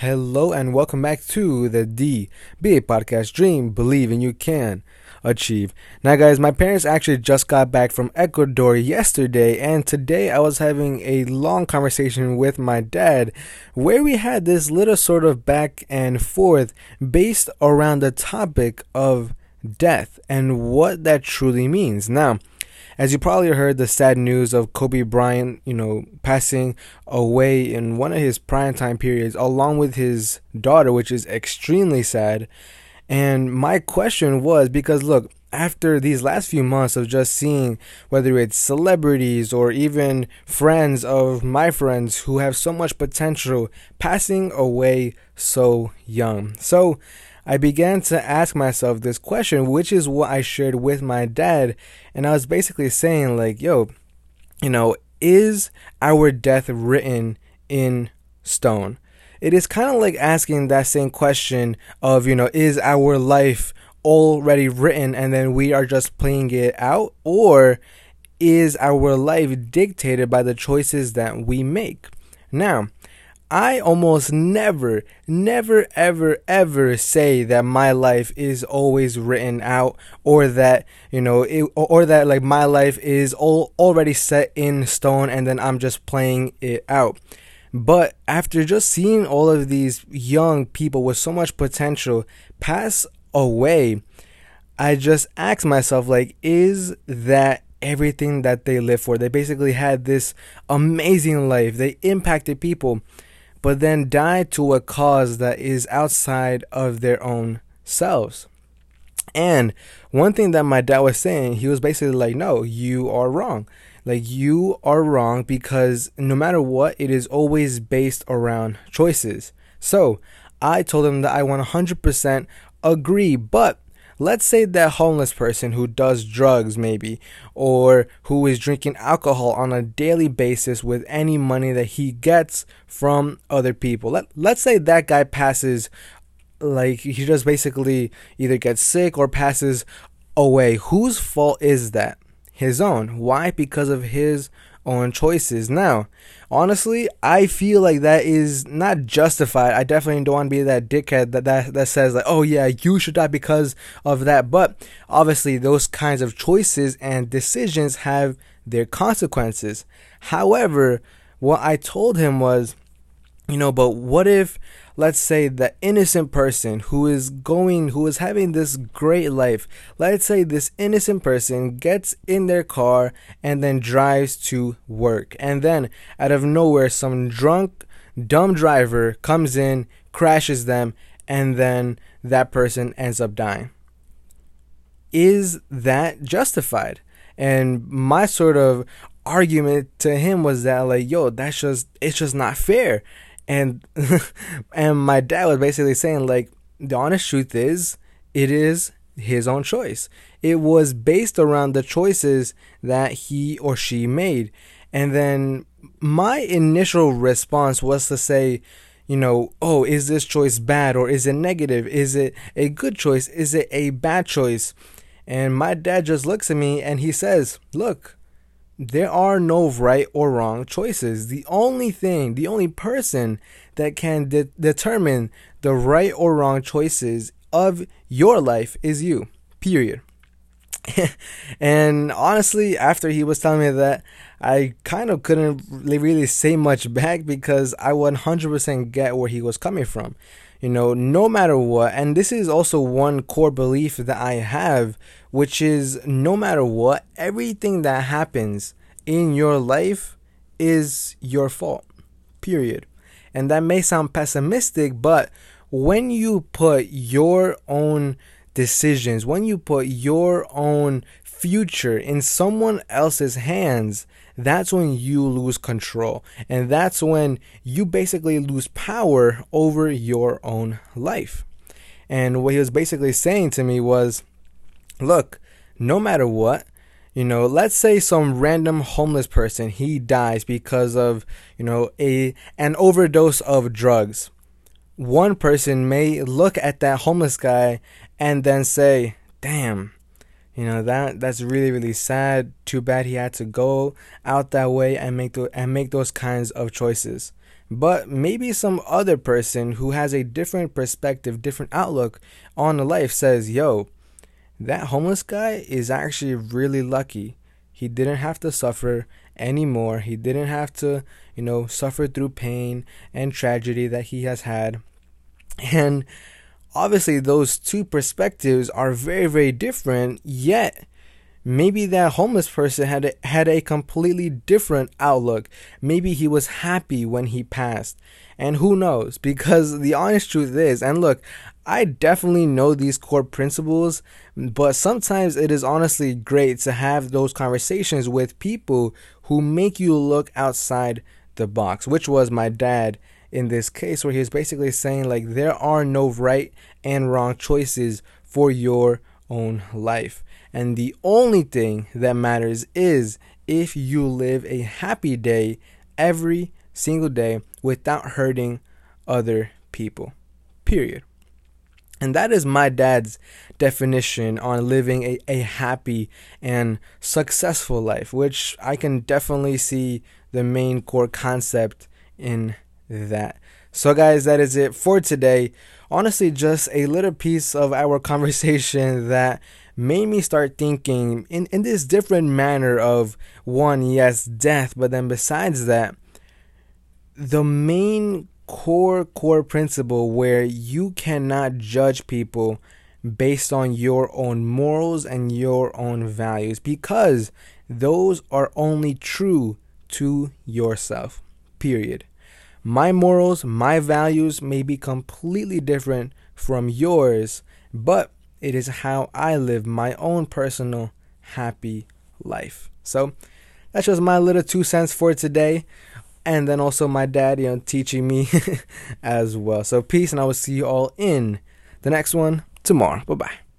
Hello and welcome back to the D DBA podcast Dream, Believe, and You Can Achieve. Now, guys, my parents actually just got back from Ecuador yesterday, and today I was having a long conversation with my dad where we had this little sort of back and forth based around the topic of death and what that truly means. Now, as you probably heard the sad news of Kobe Bryant, you know, passing away in one of his prime time periods along with his daughter, which is extremely sad. And my question was because look, after these last few months of just seeing whether it's celebrities or even friends of my friends who have so much potential passing away so young. So I began to ask myself this question, which is what I shared with my dad. And I was basically saying, like, yo, you know, is our death written in stone? It is kind of like asking that same question of, you know, is our life already written and then we are just playing it out? Or is our life dictated by the choices that we make? Now, I almost never, never, ever, ever say that my life is always written out or that, you know, it, or that like my life is all already set in stone and then I'm just playing it out. But after just seeing all of these young people with so much potential pass away, I just ask myself, like, is that everything that they live for? They basically had this amazing life, they impacted people but then die to a cause that is outside of their own selves. And one thing that my dad was saying, he was basically like, no, you are wrong. Like, you are wrong because no matter what, it is always based around choices. So I told him that I 100% agree, but let's say that homeless person who does drugs maybe or who is drinking alcohol on a daily basis with any money that he gets from other people. Let, let's say that guy passes like he just basically either gets sick or passes away. Whose fault is that? His own. Why? Because of his own choices. Now, honestly, I feel like that is not justified. I definitely don't want to be that dickhead that, that, that says, like, oh, yeah, you should die because of that. But obviously, those kinds of choices and decisions have their consequences. However, what I told him was, you know, but what if let's say the innocent person who is going who is having this great life let's say this innocent person gets in their car and then drives to work. And then out of nowhere some drunk dumb driver comes in crashes them and then that person ends up dying. Is that justified? And my sort of argument to him was that like yo that's just it's just not fair and and my dad was basically saying like the honest truth is it is his own choice. It was based around the choices that he or she made. And then my initial response was to say you know oh is this choice bad or is it negative? Is it a good choice? Is it a bad choice? And my dad just looks at me and he says look there are no right or wrong choices. The only thing, the only person that can de- determine the right or wrong choices of your life is you. Period. and honestly, after he was telling me that, I kind of couldn't really say much back because I 100% get where he was coming from. You know, no matter what, and this is also one core belief that I have which is no matter what, everything that happens in your life is your fault. Period. And that may sound pessimistic, but when you put your own decisions, when you put your own future in someone else's hands, that's when you lose control. And that's when you basically lose power over your own life. And what he was basically saying to me was look, no matter what, you know, let's say some random homeless person he dies because of, you know, a an overdose of drugs. One person may look at that homeless guy and then say, "Damn, you know that that's really really sad. Too bad he had to go out that way and make the, and make those kinds of choices." But maybe some other person who has a different perspective, different outlook on life says, yo, that homeless guy is actually really lucky. He didn't have to suffer anymore. He didn't have to, you know, suffer through pain and tragedy that he has had. And obviously, those two perspectives are very, very different, yet maybe that homeless person had a, had a completely different outlook. Maybe he was happy when he passed. And who knows? Because the honest truth is, and look, I definitely know these core principles, but sometimes it is honestly great to have those conversations with people who make you look outside the box, which was my dad in this case, where he was basically saying, like, there are no right and wrong choices for your own life. And the only thing that matters is if you live a happy day every single day without hurting other people. Period. And that is my dad's definition on living a, a happy and successful life, which I can definitely see the main core concept in that. So, guys, that is it for today. Honestly, just a little piece of our conversation that made me start thinking in, in this different manner of one, yes, death, but then besides that, the main core core principle where you cannot judge people based on your own morals and your own values because those are only true to yourself. Period. My morals, my values may be completely different from yours, but it is how I live my own personal happy life. So that's just my little two cents for today. And then also my dad, you uh, know, teaching me as well. So peace, and I will see you all in the next one tomorrow. Bye bye.